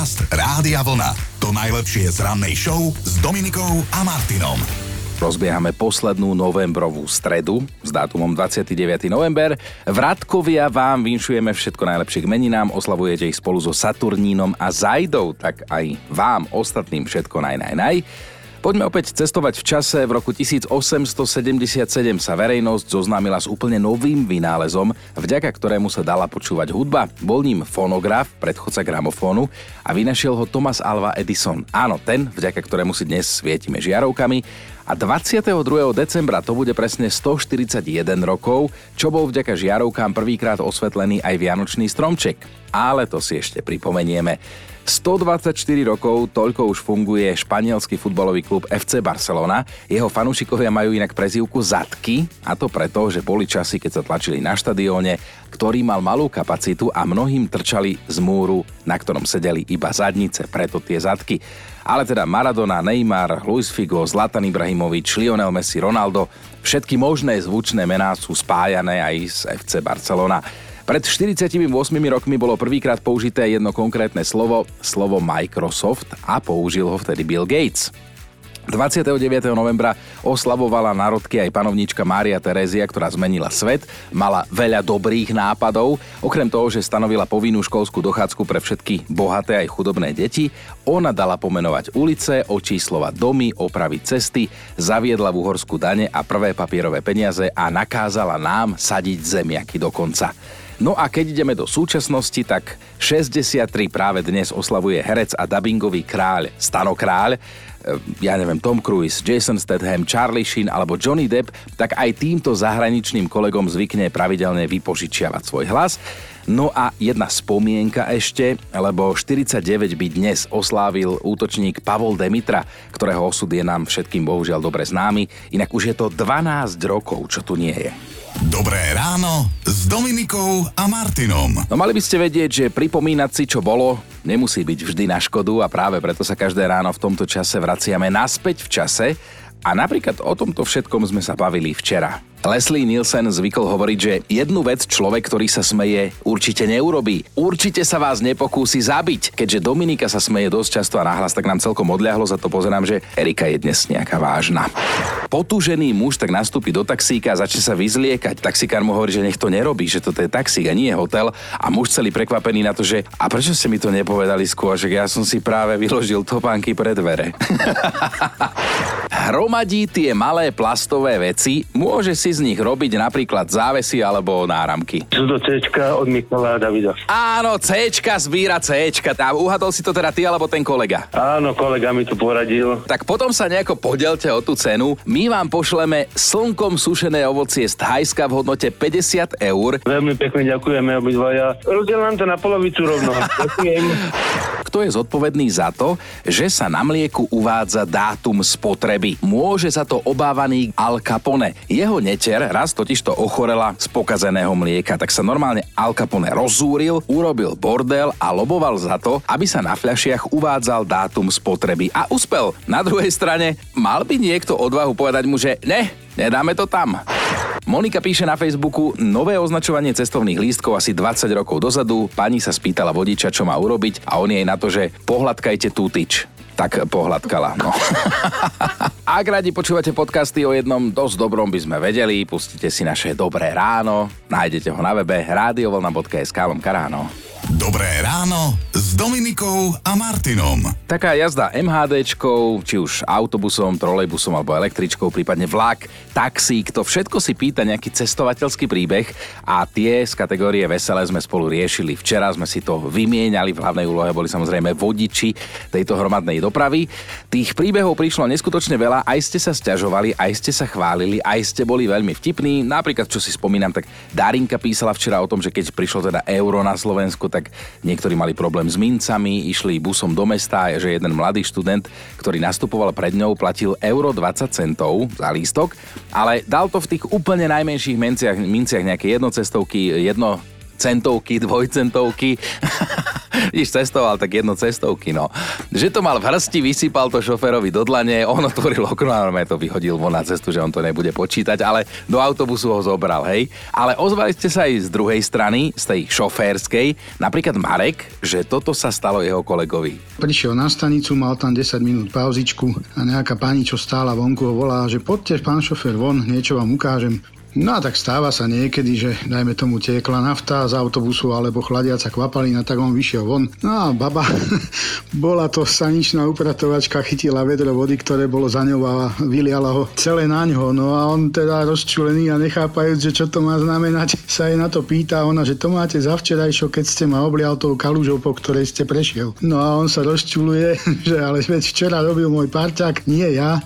Podcast Rádia Vlna. To najlepšie z rannej show s Dominikou a Martinom. Rozbiehame poslednú novembrovú stredu s dátumom 29. november. V Radkovia vám vinšujeme všetko najlepšie k meninám, oslavujete ich spolu so Saturnínom a Zajdou, tak aj vám ostatným všetko naj, naj, naj. Poďme opäť cestovať v čase. V roku 1877 sa verejnosť zoznámila s úplne novým vynálezom, vďaka ktorému sa dala počúvať hudba. Bol ním fonograf, predchodca gramofónu a vynašiel ho Thomas Alva Edison. Áno, ten, vďaka ktorému si dnes svietime žiarovkami. A 22. decembra to bude presne 141 rokov, čo bol vďaka žiarovkám prvýkrát osvetlený aj Vianočný stromček. Ale to si ešte pripomenieme. 124 rokov toľko už funguje španielský futbalový klub FC Barcelona. Jeho fanúšikovia majú inak prezývku Zadky, a to preto, že boli časy, keď sa tlačili na štadióne, ktorý mal malú kapacitu a mnohým trčali z múru, na ktorom sedeli iba zadnice, preto tie zadky. Ale teda Maradona, Neymar, Luis Figo, Zlatan Ibrahimovič, Lionel Messi, Ronaldo, všetky možné zvučné mená sú spájané aj s FC Barcelona. Pred 48 rokmi bolo prvýkrát použité jedno konkrétne slovo, slovo Microsoft a použil ho vtedy Bill Gates. 29. novembra oslavovala národky aj panovníčka Mária Terézia, ktorá zmenila svet, mala veľa dobrých nápadov, okrem toho, že stanovila povinnú školskú dochádzku pre všetky bohaté aj chudobné deti, ona dala pomenovať ulice, očíslovať domy, opraviť cesty, zaviedla v Uhorsku dane a prvé papierové peniaze a nakázala nám sadiť zemiaky dokonca. No a keď ideme do súčasnosti, tak 63 práve dnes oslavuje herec a dubbingový kráľ Stano Kráľ, e, ja neviem, Tom Cruise, Jason Statham, Charlie Sheen alebo Johnny Depp, tak aj týmto zahraničným kolegom zvykne pravidelne vypožičiavať svoj hlas. No a jedna spomienka ešte, lebo 49 by dnes oslávil útočník Pavol Demitra, ktorého osud je nám všetkým bohužiaľ dobre známy, inak už je to 12 rokov, čo tu nie je. Dobré ráno s Dominikou a Martinom. No mali by ste vedieť, že pripomínať si, čo bolo, nemusí byť vždy na škodu a práve preto sa každé ráno v tomto čase vraciame naspäť v čase a napríklad o tomto všetkom sme sa bavili včera. Leslie Nielsen zvykol hovoriť, že jednu vec človek, ktorý sa smeje, určite neurobí. Určite sa vás nepokúsi zabiť. Keďže Dominika sa smeje dosť často a nahlas, tak nám celkom odľahlo, za to pozerám, že Erika je dnes nejaká vážna. Potúžený muž tak nastúpi do taxíka a začne sa vyzliekať. Taxikár mu hovorí, že nech to nerobí, že toto je taxík a nie je hotel. A muž celý prekvapený na to, že a prečo ste mi to nepovedali skôr, že ja som si práve vyložil topánky pre dvere. Hromadí tie malé plastové veci, môže si z nich robiť napríklad závesy alebo náramky. Sú to C od Michala Davida. Áno, C zbíra C. A uhadol si to teda ty alebo ten kolega? Áno, kolega mi to poradil. Tak potom sa nejako podelte o tú cenu. My vám pošleme slnkom sušené ovocie z Thajska v hodnote 50 eur. Veľmi pekne ďakujeme obidvaja. Rozdielam to na polovicu rovno. Ďakujem. Kto je zodpovedný za to, že sa na mlieku uvádza dátum spotreby? Môže za to obávaný Al Capone. Jeho neter raz totiž to ochorela z pokazeného mlieka, tak sa normálne Al Capone rozúril, urobil bordel a loboval za to, aby sa na fľašiach uvádzal dátum spotreby. A uspel. Na druhej strane, mal by niekto odvahu povedať mu, že ne, nedáme to tam. Monika píše na Facebooku nové označovanie cestovných lístkov asi 20 rokov dozadu. Pani sa spýtala vodiča, čo má urobiť a on jej na to, že pohľadkajte tú tyč tak pohľadkala. No. Ak radi počúvate podcasty o jednom dosť dobrom by sme vedeli, pustite si naše Dobré ráno, nájdete ho na webe radiovolna.sk ráno. Dobré ráno s Dominikou a Martinom. Taká jazda MHDčkou, či už autobusom, trolejbusom alebo električkou, prípadne vlak, taxík, to všetko si pýta nejaký cestovateľský príbeh a tie z kategórie veselé sme spolu riešili. Včera sme si to vymieniali, v hlavnej úlohe boli samozrejme vodiči tejto hromadnej dopravy. Tých príbehov prišlo neskutočne veľa, aj ste sa stiažovali, aj ste sa chválili, aj ste boli veľmi vtipní. Napríklad, čo si spomínam, tak Darinka písala včera o tom, že keď prišlo teda euro na Slovensku, tak niektorí mali problém s mincami, išli busom do mesta, že jeden mladý študent, ktorý nastupoval pred ňou, platil euro 20 centov za lístok, ale dal to v tých úplne najmenších minciach, minciach nejaké jednocestovky, jedno centovky, dvojcentovky. Iš cestoval tak jedno cestovky, no. Že to mal v hrsti, vysypal to šoferovi do dlane, on otvoril okno a normálne to vyhodil von na cestu, že on to nebude počítať, ale do autobusu ho zobral, hej. Ale ozvali ste sa aj z druhej strany, z tej šoférskej, napríklad Marek, že toto sa stalo jeho kolegovi. Prišiel na stanicu, mal tam 10 minút pauzičku a nejaká pani, čo stála vonku, ho volá, že poďte, pán šofér, von, niečo vám ukážem. No a tak stáva sa niekedy, že dajme tomu tiekla nafta z autobusu alebo chladiaca kvapalina, tak on vyšiel von. No a baba, bola to saničná upratovačka, chytila vedro vody, ktoré bolo za ňou a vyliala ho celé na ňo. No a on teda rozčulený a nechápajúc, že čo to má znamenať, sa jej na to pýta ona, že to máte za včerajšo, keď ste ma oblial tou kalúžou, po ktorej ste prešiel. No a on sa rozčuluje, že ale veď včera robil môj parťák, nie ja.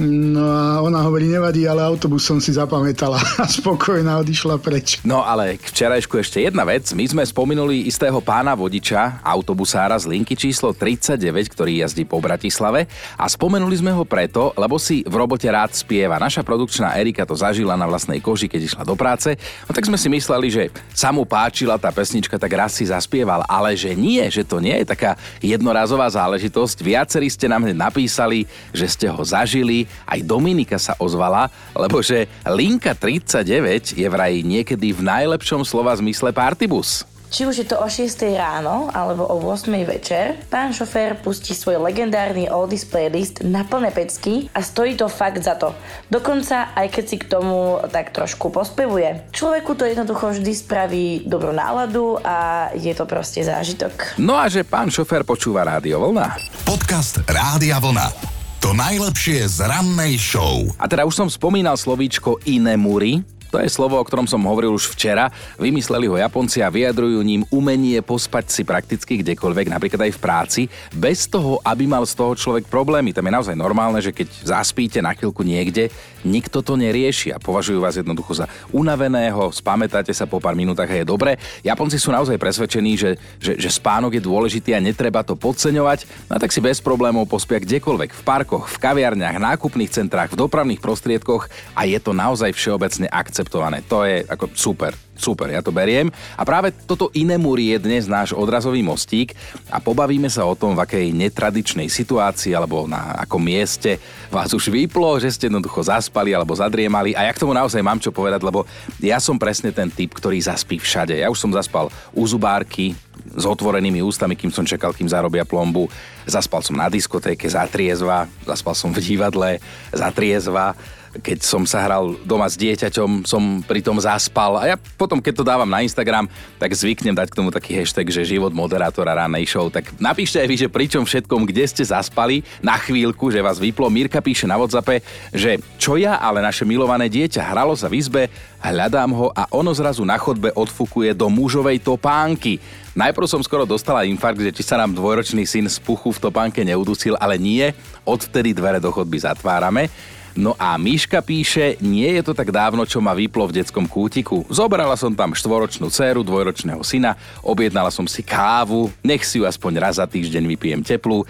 No a ona hovorí, nevadí, ale autobus som si zapamätala a spokojná odišla preč. No ale k včerajšku ešte jedna vec. My sme spomenuli istého pána vodiča, autobusára z linky číslo 39, ktorý jazdí po Bratislave a spomenuli sme ho preto, lebo si v robote rád spieva. Naša produkčná Erika to zažila na vlastnej koži, keď išla do práce. No tak sme si mysleli, že sa mu páčila tá pesnička, tak raz si zaspieval, ale že nie, že to nie je taká jednorazová záležitosť. Viacerí ste nám napísali, že ste ho zažili, aj Dominika sa ozvala, lebo že linka 39 je vraj niekedy v najlepšom slova zmysle partybus. Či už je to o 6 ráno alebo o 8 večer, pán šofér pustí svoj legendárny oldies playlist na plné pecky a stojí to fakt za to. Dokonca aj keď si k tomu tak trošku pospevuje. Človeku to jednoducho vždy spraví dobrú náladu a je to proste zážitok. No a že pán šofér počúva rádio vlna. Podcast Rádia Vlna. To najlepšie z rannej show. A teda už som spomínal slovíčko inemuri, to je slovo, o ktorom som hovoril už včera. Vymysleli ho Japonci a vyjadrujú ním umenie pospať si prakticky kdekoľvek, napríklad aj v práci, bez toho, aby mal z toho človek problémy. Tam je naozaj normálne, že keď zaspíte na chvíľku niekde, nikto to nerieši a považujú vás jednoducho za unaveného, spamätáte sa po pár minútach a je dobre. Japonci sú naozaj presvedčení, že, že, že spánok je dôležitý a netreba to podceňovať, no tak si bez problémov pospia kdekoľvek, v parkoch, v kaviarniach, nákupných centrách, v dopravných prostriedkoch a je to naozaj všeobecne akceptované. To je ako super. Super, ja to beriem. A práve toto Inemuri je dnes náš odrazový mostík a pobavíme sa o tom, v akej netradičnej situácii alebo na akom mieste vás už vyplo, že ste jednoducho zaspali alebo zadriemali. A ja k tomu naozaj mám čo povedať, lebo ja som presne ten typ, ktorý zaspí všade. Ja už som zaspal u zubárky, s otvorenými ústami, kým som čakal, kým zarobia plombu. Zaspal som na diskotéke, zatriezva, zaspal som v divadle, zatriezva keď som sa hral doma s dieťaťom, som pri tom zaspal a ja potom, keď to dávam na Instagram, tak zvyknem dať k tomu taký hashtag, že život moderátora ranej show. Tak napíšte aj vy, že pričom všetkom, kde ste zaspali na chvíľku, že vás vyplo. Mirka píše na WhatsAppe, že čo ja, ale naše milované dieťa hralo sa v izbe, hľadám ho a ono zrazu na chodbe odfukuje do mužovej topánky. Najprv som skoro dostala infarkt, že či sa nám dvojročný syn z puchu v topánke neudusil, ale nie, odtedy dvere do chodby zatvárame. No a Miška píše, nie je to tak dávno, čo ma vyplo v detskom kútiku. Zobrala som tam štvoročnú dceru, dvojročného syna, objednala som si kávu, nech si ju aspoň raz za týždeň vypijem teplú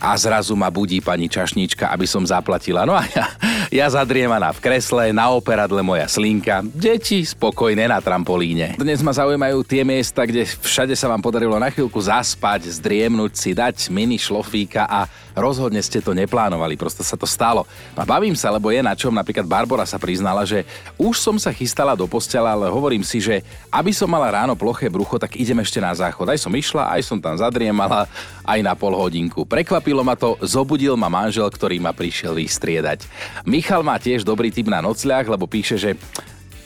a zrazu ma budí pani čašníčka, aby som zaplatila. No a ja, ja zadriemaná v kresle, na operadle moja slinka, deti spokojné na trampolíne. Dnes ma zaujímajú tie miesta, kde všade sa vám podarilo na chvíľku zaspať, zdriemnúť si, dať mini šlofíka a rozhodne ste to neplánovali, prosto sa to stalo. A bavím sa, lebo je na čom, napríklad Barbara sa priznala, že už som sa chystala do postela, ale hovorím si, že aby som mala ráno ploché brucho, tak idem ešte na záchod. Aj som išla, aj som tam zadriemala, aj na pol hodinku. Prekvapilo ma to, zobudil ma manžel, ktorý ma prišiel vystriedať. Michal má tiež dobrý tip na nocľah, lebo píše, že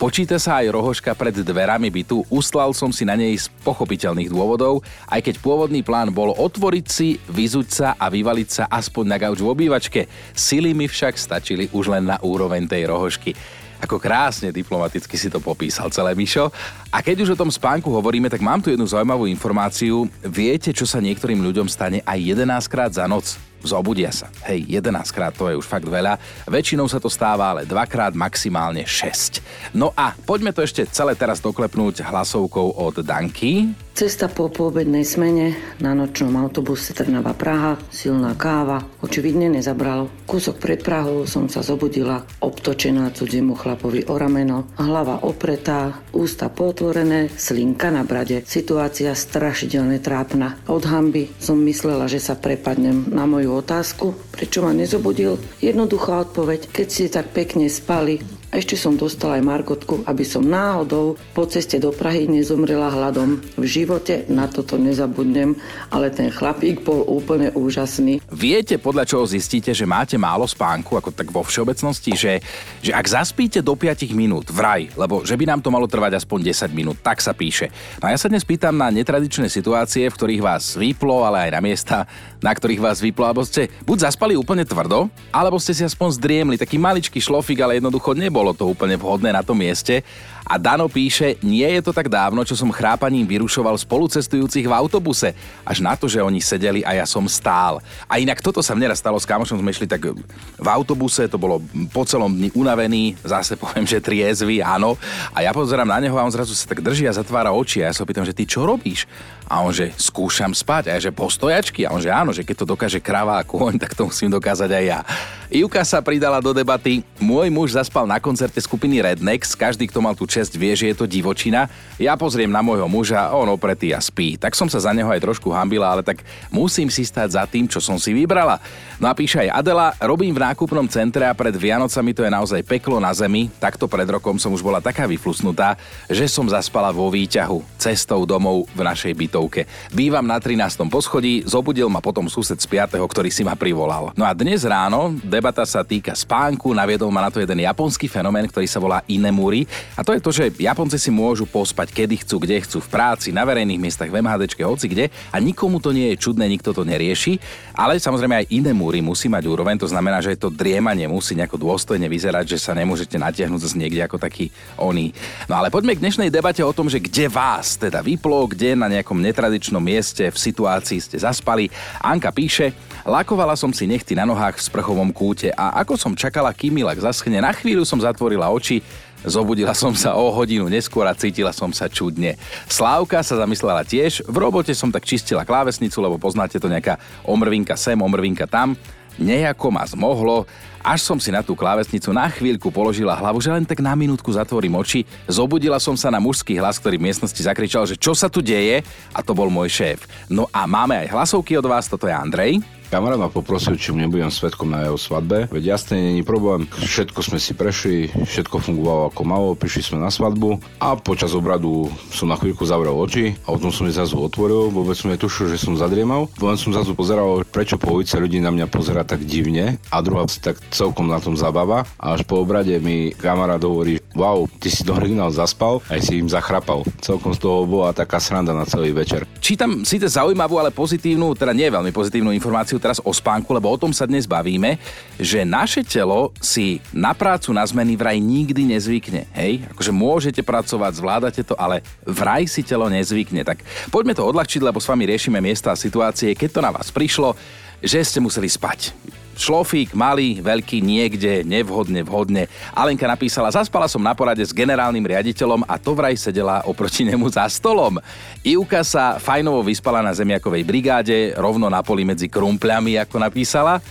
Počíta sa aj rohoška pred dverami bytu, uslal som si na nej z pochopiteľných dôvodov, aj keď pôvodný plán bol otvoriť si, vyzuť sa a vyvaliť sa aspoň na gauč v obývačke. Sily mi však stačili už len na úroveň tej rohošky. Ako krásne diplomaticky si to popísal celé, Mišo. A keď už o tom spánku hovoríme, tak mám tu jednu zaujímavú informáciu. Viete, čo sa niektorým ľuďom stane aj 11 krát za noc? Zobudia sa. Hej, 11 krát to je už fakt veľa. Väčšinou sa to stáva ale dvakrát, maximálne 6. No a poďme to ešte celé teraz doklepnúť hlasovkou od Danky. Cesta po poobednej smene na nočnom autobuse Trnava Praha, silná káva, očividne nezabralo. Kúsok pred Prahou som sa zobudila, obtočená cudziemu chlapovi o rameno, hlava opretá, ústa potvorené, slinka na brade. Situácia strašidelne trápna. Od hamby som myslela, že sa prepadnem na moju otázku, prečo ma nezobudil. Jednoduchá odpoveď, keď ste tak pekne spali, a ešte som dostala aj Margotku, aby som náhodou po ceste do Prahy nezomrela hladom. V živote na toto nezabudnem, ale ten chlapík bol úplne úžasný. Viete, podľa čoho zistíte, že máte málo spánku, ako tak vo všeobecnosti, že, že ak zaspíte do 5 minút, vraj, lebo že by nám to malo trvať aspoň 10 minút, tak sa píše. No a ja sa dnes pýtam na netradičné situácie, v ktorých vás vyplo, ale aj na miesta, na ktorých vás vyplo, alebo ste buď zaspali úplne tvrdo, alebo ste si aspoň zdriemli, taký maličký šlofik, ale jednoducho nebolo to úplne vhodné na tom mieste a Dano píše, nie je to tak dávno, čo som chrápaním vyrušoval spolucestujúcich v autobuse, až na to, že oni sedeli a ja som stál. A inak toto sa mne raz stalo, s kamošom sme išli tak v autobuse, to bolo po celom dni unavený, zase poviem, že triezvy, áno. A ja pozerám na neho a on zrazu sa tak drží a zatvára oči a ja sa pýtam, že ty čo robíš? A on, že skúšam spať. A ja, že postojačky. A on, že áno, že keď to dokáže krava a kôň, tak to musím dokázať aj ja. Ivka sa pridala do debaty. Môj muž zaspal na koncerte skupiny Rednex. Každý, kto mal tú čest, vie, že je to divočina. Ja pozriem na môjho muža, on opretý a spí. Tak som sa za neho aj trošku hambila, ale tak musím si stať za tým, čo som si vybrala. No a píše aj Adela, robím v nákupnom centre a pred Vianocami to je naozaj peklo na zemi. Takto pred rokom som už bola taká vyflusnutá, že som zaspala vo výťahu cestou domov v našej bytovke. Bývam na 13. poschodí, zobudil ma potom sused z 5., ktorý si ma privolal. No a dnes ráno debata sa týka spánku, naviedol ma na to jeden japonský fenomén, ktorý sa volá inemuri. A to je to, že Japonci si môžu pospať kedy chcú, kde chcú, v práci, na verejných miestach, v MHDčke, hoci kde a nikomu to nie je čudné, nikto to nerieši. Ale samozrejme aj iné múry musí mať úroveň, to znamená, že to driemanie musí nejako dôstojne vyzerať, že sa nemôžete natiahnuť zase niekde ako taký oný. No ale poďme k dnešnej debate o tom, že kde vás teda vyplo, kde na nejakom netradičnom mieste v situácii ste zaspali. Anka píše, Lakovala som si nechty na nohách v sprchovom kúte a ako som čakala, kým mi lak zaschne, na chvíľu som zatvorila oči, Zobudila som sa o hodinu neskôr a cítila som sa čudne. Slávka sa zamyslela tiež, v robote som tak čistila klávesnicu, lebo poznáte to nejaká omrvinka sem, omrvinka tam. Nejako ma zmohlo, až som si na tú klávesnicu na chvíľku položila hlavu, že len tak na minútku zatvorím oči. Zobudila som sa na mužský hlas, ktorý v miestnosti zakričal, že čo sa tu deje a to bol môj šéf. No a máme aj hlasovky od vás, toto je Andrej. Kamarát ma poprosil, či nebudem svetkom na jeho svadbe. Veď jasne, není problém. Všetko sme si prešli, všetko fungovalo ako malo, prišli sme na svadbu a počas obradu som na chvíľku zavrel oči a potom som ich zrazu otvoril, vôbec som netušil, že som zadriemal. Len som zrazu pozeral, prečo po ulici ľudí na mňa pozera tak divne a druhá tak celkom na tom zabava. A až po obrade mi kamarát hovorí, wow, ty si do originál zaspal, aj si im zachrapal. Celkom z toho bola taká sranda na celý večer. Čítam síce zaujímavú, ale pozitívnu, teda nie veľmi pozitívnu informáciu teraz o spánku, lebo o tom sa dnes bavíme, že naše telo si na prácu na zmeny vraj nikdy nezvykne. Hej, akože môžete pracovať, zvládate to, ale vraj si telo nezvykne. Tak poďme to odľahčiť, lebo s vami riešime miesta a situácie, keď to na vás prišlo, že ste museli spať Šlofík, malý, veľký, niekde, nevhodne, vhodne. Alenka napísala, zaspala som na porade s generálnym riaditeľom a to vraj sedela oproti nemu za stolom. Ivka sa fajnovo vyspala na zemiakovej brigáde, rovno na poli medzi krumpľami, ako napísala.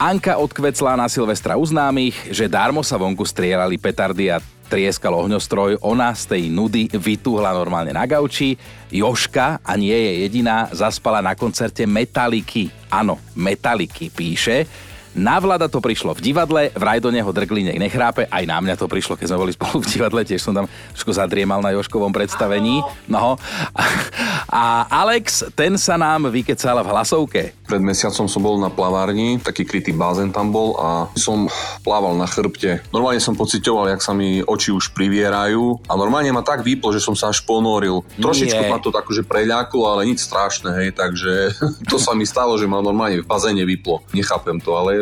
Anka odkvecla na Silvestra u že darmo sa vonku strieľali petardy a trieskal ohňostroj, ona z tej nudy vytúhla normálne na gauči. Joška, a nie je jediná, zaspala na koncerte Metaliky. Áno, Metaliky píše, na Vlada to prišlo v divadle, vraj do neho drgli, nech nechrápe, aj na mňa to prišlo, keď sme boli spolu v divadle, tiež som tam trošku zadriemal na Joškovom predstavení. No. A Alex, ten sa nám vykecal v hlasovke. Pred mesiacom som bol na plavárni, taký krytý bazén tam bol a som plával na chrbte. Normálne som pocitoval, jak sa mi oči už privierajú a normálne ma tak vyplo, že som sa až ponoril. Trošičku ma to tak, že preľaklo, ale nič strašné, hej, takže to sa mi stalo, že ma normálne v bazéne vyplo. Nechápem to, ale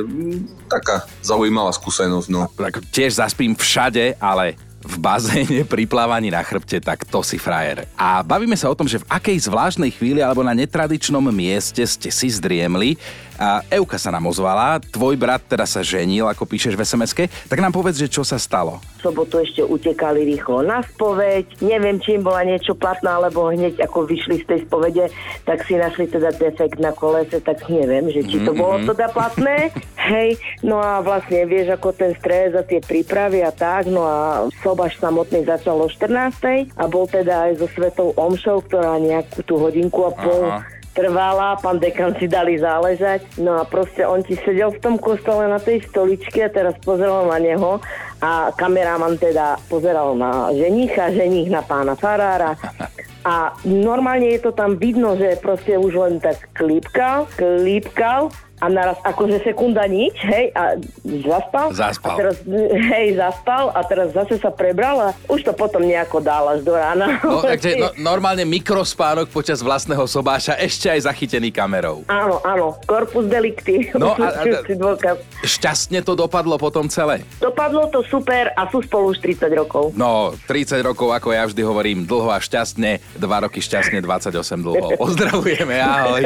taká zaujímavá skúsenosť. No. Tak tiež zaspím všade, ale v bazéne pri plávaní na chrbte, tak to si frajer. A bavíme sa o tom, že v akej zvláštnej chvíli alebo na netradičnom mieste ste si zdriemli. A Euka sa nám ozvala, tvoj brat teda sa ženil, ako píšeš v sms tak nám povedz, že čo sa stalo. V sobotu ešte utekali rýchlo na spoveď, neviem, či im bola niečo platná, alebo hneď ako vyšli z tej spovede, tak si našli teda defekt na kolese, tak neviem, že či to mm-hmm. bolo teda platné. Hej, no a vlastne vieš, ako ten stres a tie prípravy a tak, no a sobaš samotný začal o 14. a bol teda aj so Svetou Omšou, ktorá nejakú tú hodinku a pol Aha trvala, pán dekan si dali záležať. No a proste on ti sedel v tom kostole na tej stoličke a teraz pozeral na neho a kameraman teda pozeral na ženicha, ženich na pána Farára. A normálne je to tam vidno, že proste už len tak klípkal, klípkal a naraz akože sekunda nič, hej, a zaspal. Zaspal. A teraz, hej, zaspal a teraz zase sa prebral a už to potom nejako dál až do rána. No, takže no, normálne mikrospánok počas vlastného sobáša, ešte aj zachytený kamerou. Áno, áno, korpus delicti. No a, a, a šťastne to dopadlo potom celé? Dopadlo to super a sú spolu už 30 rokov. No, 30 rokov, ako ja vždy hovorím, dlho a šťastne, 2 roky šťastne, 28 dlho. Pozdravujeme, ahoj.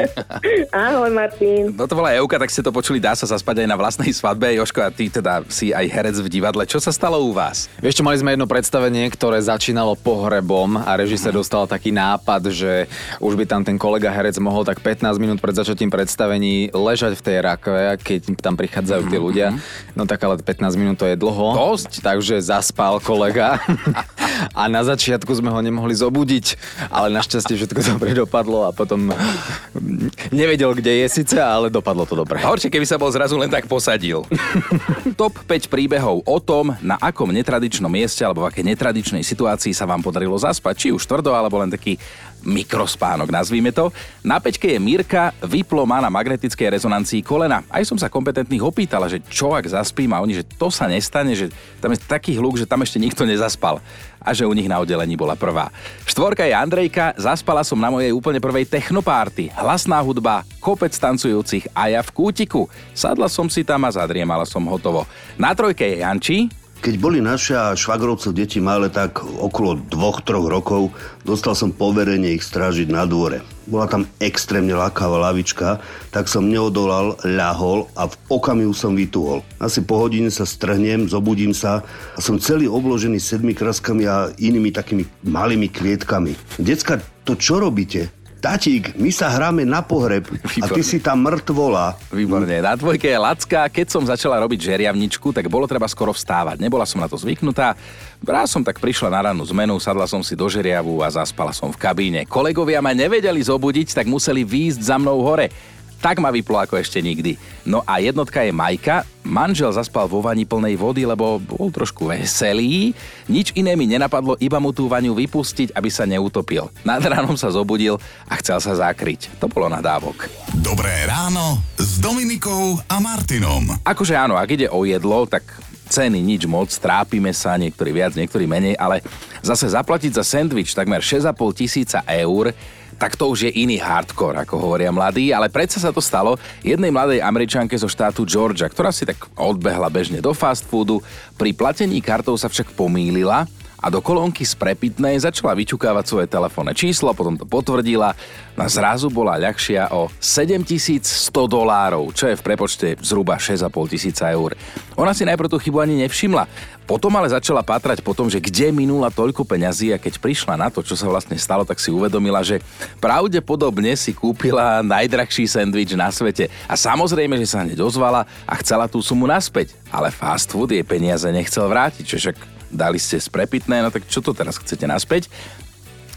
ahoj, Martin. No to bola Euka, tak ste to počuli, dá sa zaspať aj na vlastnej svadbe. Joško, a ty teda si aj herec v divadle. Čo sa stalo u vás? Vieš čo, mali sme jedno predstavenie, ktoré začínalo pohrebom a režisér dostal taký nápad, že už by tam ten kolega herec mohol tak 15 minút pred začatím predstavení ležať v tej rakve, keď tam prichádzajú tí ľudia. No tak ale 15 minút to je dlho. Dosť. Takže zaspal kolega a na začiatku sme ho nemohli zobudiť, ale našťastie všetko dobre dopadlo a potom nevedel, kde je síce, ale dopadlo to to dobre. Horšie, keby sa bol zrazu len tak posadil. Top 5 príbehov o tom, na akom netradičnom mieste alebo v akej netradičnej situácii sa vám podarilo zaspať, či už tvrdo alebo len taký mikrospánok, nazvíme to. Na pečke je Mirka, vyplo má na magnetickej rezonancii kolena. Aj som sa kompetentných opýtala, že čo ak zaspím a oni, že to sa nestane, že tam je taký hluk, že tam ešte nikto nezaspal a že u nich na oddelení bola prvá. Štvorka je Andrejka, zaspala som na mojej úplne prvej technopárty. Hlasná hudba, kopec tancujúcich a ja v kútiku. Sadla som si tam a zadriemala som hotovo. Na trojke je Janči, keď boli naše a švagrovcov deti malé tak okolo dvoch, troch rokov, dostal som poverenie ich strážiť na dvore. Bola tam extrémne lákavá lavička, tak som neodolal, ľahol a v okamihu som vytuhol. Asi po hodine sa strhnem, zobudím sa a som celý obložený sedmi kraskami a inými takými malými kvietkami. Decka, to čo robíte? Tatík, my sa hráme na pohreb Výborné. a ty si tam mŕtvola. Výborne. Na dvojke je Lacka. Keď som začala robiť žeriavničku, tak bolo treba skoro vstávať. Nebola som na to zvyknutá. Raz som tak prišla na rannú zmenu, sadla som si do žeriavu a zaspala som v kabíne. Kolegovia ma nevedeli zobudiť, tak museli výjsť za mnou hore. Tak ma vyplo ako ešte nikdy. No a jednotka je Majka. Manžel zaspal vo vani plnej vody, lebo bol trošku veselý. Nič iné mi nenapadlo, iba mu tú vaňu vypustiť, aby sa neutopil. Nad ránom sa zobudil a chcel sa zakryť. To bolo nadávok. Dobré ráno s Dominikou a Martinom. Akože áno, ak ide o jedlo, tak ceny nič moc, trápime sa, niektorí viac, niektorí menej, ale zase zaplatiť za sendvič takmer 6,5 tisíca eur tak to už je iný hardcore, ako hovoria mladí, ale predsa sa to stalo jednej mladej američanke zo štátu Georgia, ktorá si tak odbehla bežne do fast foodu, pri platení kartou sa však pomýlila a do kolónky z prepitnej začala vyčukávať svoje telefónne číslo, potom to potvrdila a zrazu bola ľahšia o 7100 dolárov, čo je v prepočte zhruba 6,5 tisíca eur. Ona si najprv tú chybu ani nevšimla, potom ale začala pátrať po tom, že kde minula toľko peňazí a keď prišla na to, čo sa vlastne stalo, tak si uvedomila, že pravdepodobne si kúpila najdrahší sendvič na svete. A samozrejme, že sa hneď ozvala a chcela tú sumu naspäť. Ale fast food jej peniaze nechcel vrátiť, čo však dali ste sprepitné, no tak čo to teraz chcete naspäť?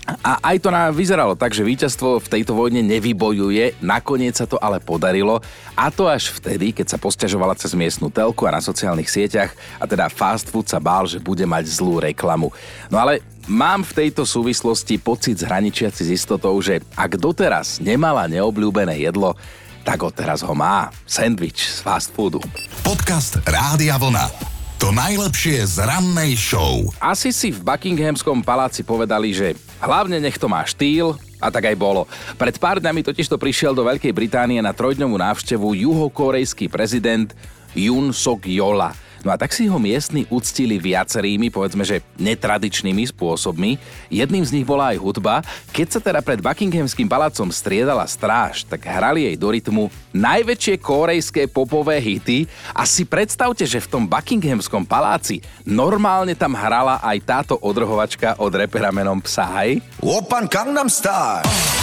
A aj to nám vyzeralo tak, že víťazstvo v tejto vojne nevybojuje, nakoniec sa to ale podarilo a to až vtedy, keď sa posťažovala cez miestnu telku a na sociálnych sieťach a teda fast food sa bál, že bude mať zlú reklamu. No ale mám v tejto súvislosti pocit zhraničiaci s istotou, že ak doteraz nemala neobľúbené jedlo, tak odteraz ho má. Sandwich z fast foodu. Podcast Rádia Vlna. To najlepšie z rannej show. Asi si v Buckinghamskom paláci povedali, že hlavne nech to má štýl, a tak aj bolo. Pred pár dňami totiž to prišiel do Veľkej Británie na trojdňovú návštevu juhokorejský prezident Jun Sok Yola. No a tak si ho miestni uctili viacerými, povedzme, že netradičnými spôsobmi. Jedným z nich bola aj hudba. Keď sa teda pred Buckinghamským palácom striedala stráž, tak hrali jej do rytmu najväčšie korejské popové hity a si predstavte, že v tom Buckinghamskom paláci normálne tam hrala aj táto odrhovačka od repera menom Psy. Open Gangnam Style.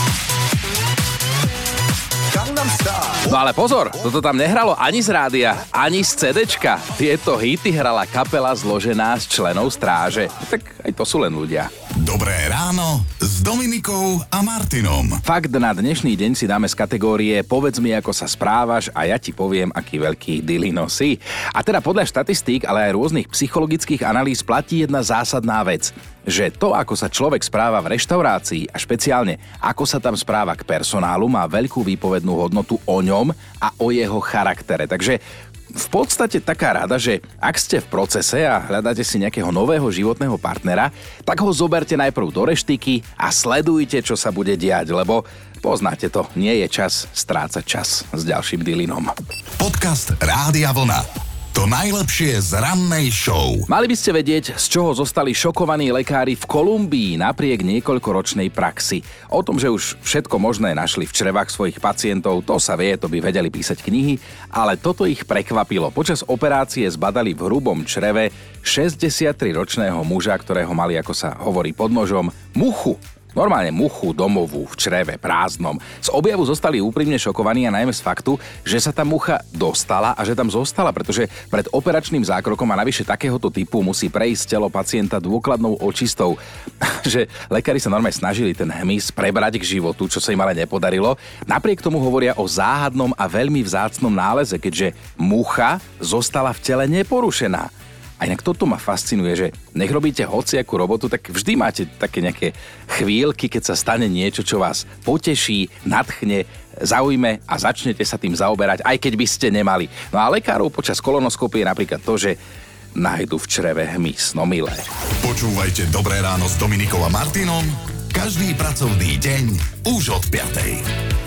No ale pozor, toto tam nehralo ani z rádia, ani z CDčka. Tieto hity hrala kapela zložená z členov stráže. Tak aj to sú len ľudia. Dobré ráno s Dominikou a Martinom. Fakt na dnešný deň si dáme z kategórie Povedz mi, ako sa správaš a ja ti poviem, aký veľký dilino si. A teda podľa štatistík, ale aj rôznych psychologických analýz platí jedna zásadná vec že to, ako sa človek správa v reštaurácii a špeciálne ako sa tam správa k personálu, má veľkú výpovednú hodnotu o ňom a o jeho charaktere. Takže v podstate taká rada, že ak ste v procese a hľadáte si nejakého nového životného partnera, tak ho zoberte najprv do reštiky a sledujte, čo sa bude diať, lebo poznáte to, nie je čas strácať čas s ďalším dylinom. Podcast Rádia Vlna. To najlepšie z rannej show. Mali by ste vedieť, z čoho zostali šokovaní lekári v Kolumbii napriek niekoľkoročnej praxi. O tom, že už všetko možné našli v črevách svojich pacientov, to sa vie, to by vedeli písať knihy, ale toto ich prekvapilo. Počas operácie zbadali v hrubom čreve 63-ročného muža, ktorého mali, ako sa hovorí pod nožom, muchu. Normálne muchu domovú v čreve prázdnom. Z objavu zostali úprimne šokovaní a najmä z faktu, že sa tá mucha dostala a že tam zostala, pretože pred operačným zákrokom a navyše takéhoto typu musí prejsť telo pacienta dôkladnou očistou. že lekári sa normálne snažili ten hmyz prebrať k životu, čo sa im ale nepodarilo. Napriek tomu hovoria o záhadnom a veľmi vzácnom náleze, keďže mucha zostala v tele neporušená. A inak toto ma fascinuje, že nech robíte hociakú robotu, tak vždy máte také nejaké chvíľky, keď sa stane niečo, čo vás poteší, nadchne, zaujme a začnete sa tým zaoberať, aj keď by ste nemali. No a lekárov počas kolonoskopie je napríklad to, že nájdu v čreve hmyz, no. Počúvajte Dobré ráno s Dominikom a Martinom každý pracovný deň už od 5.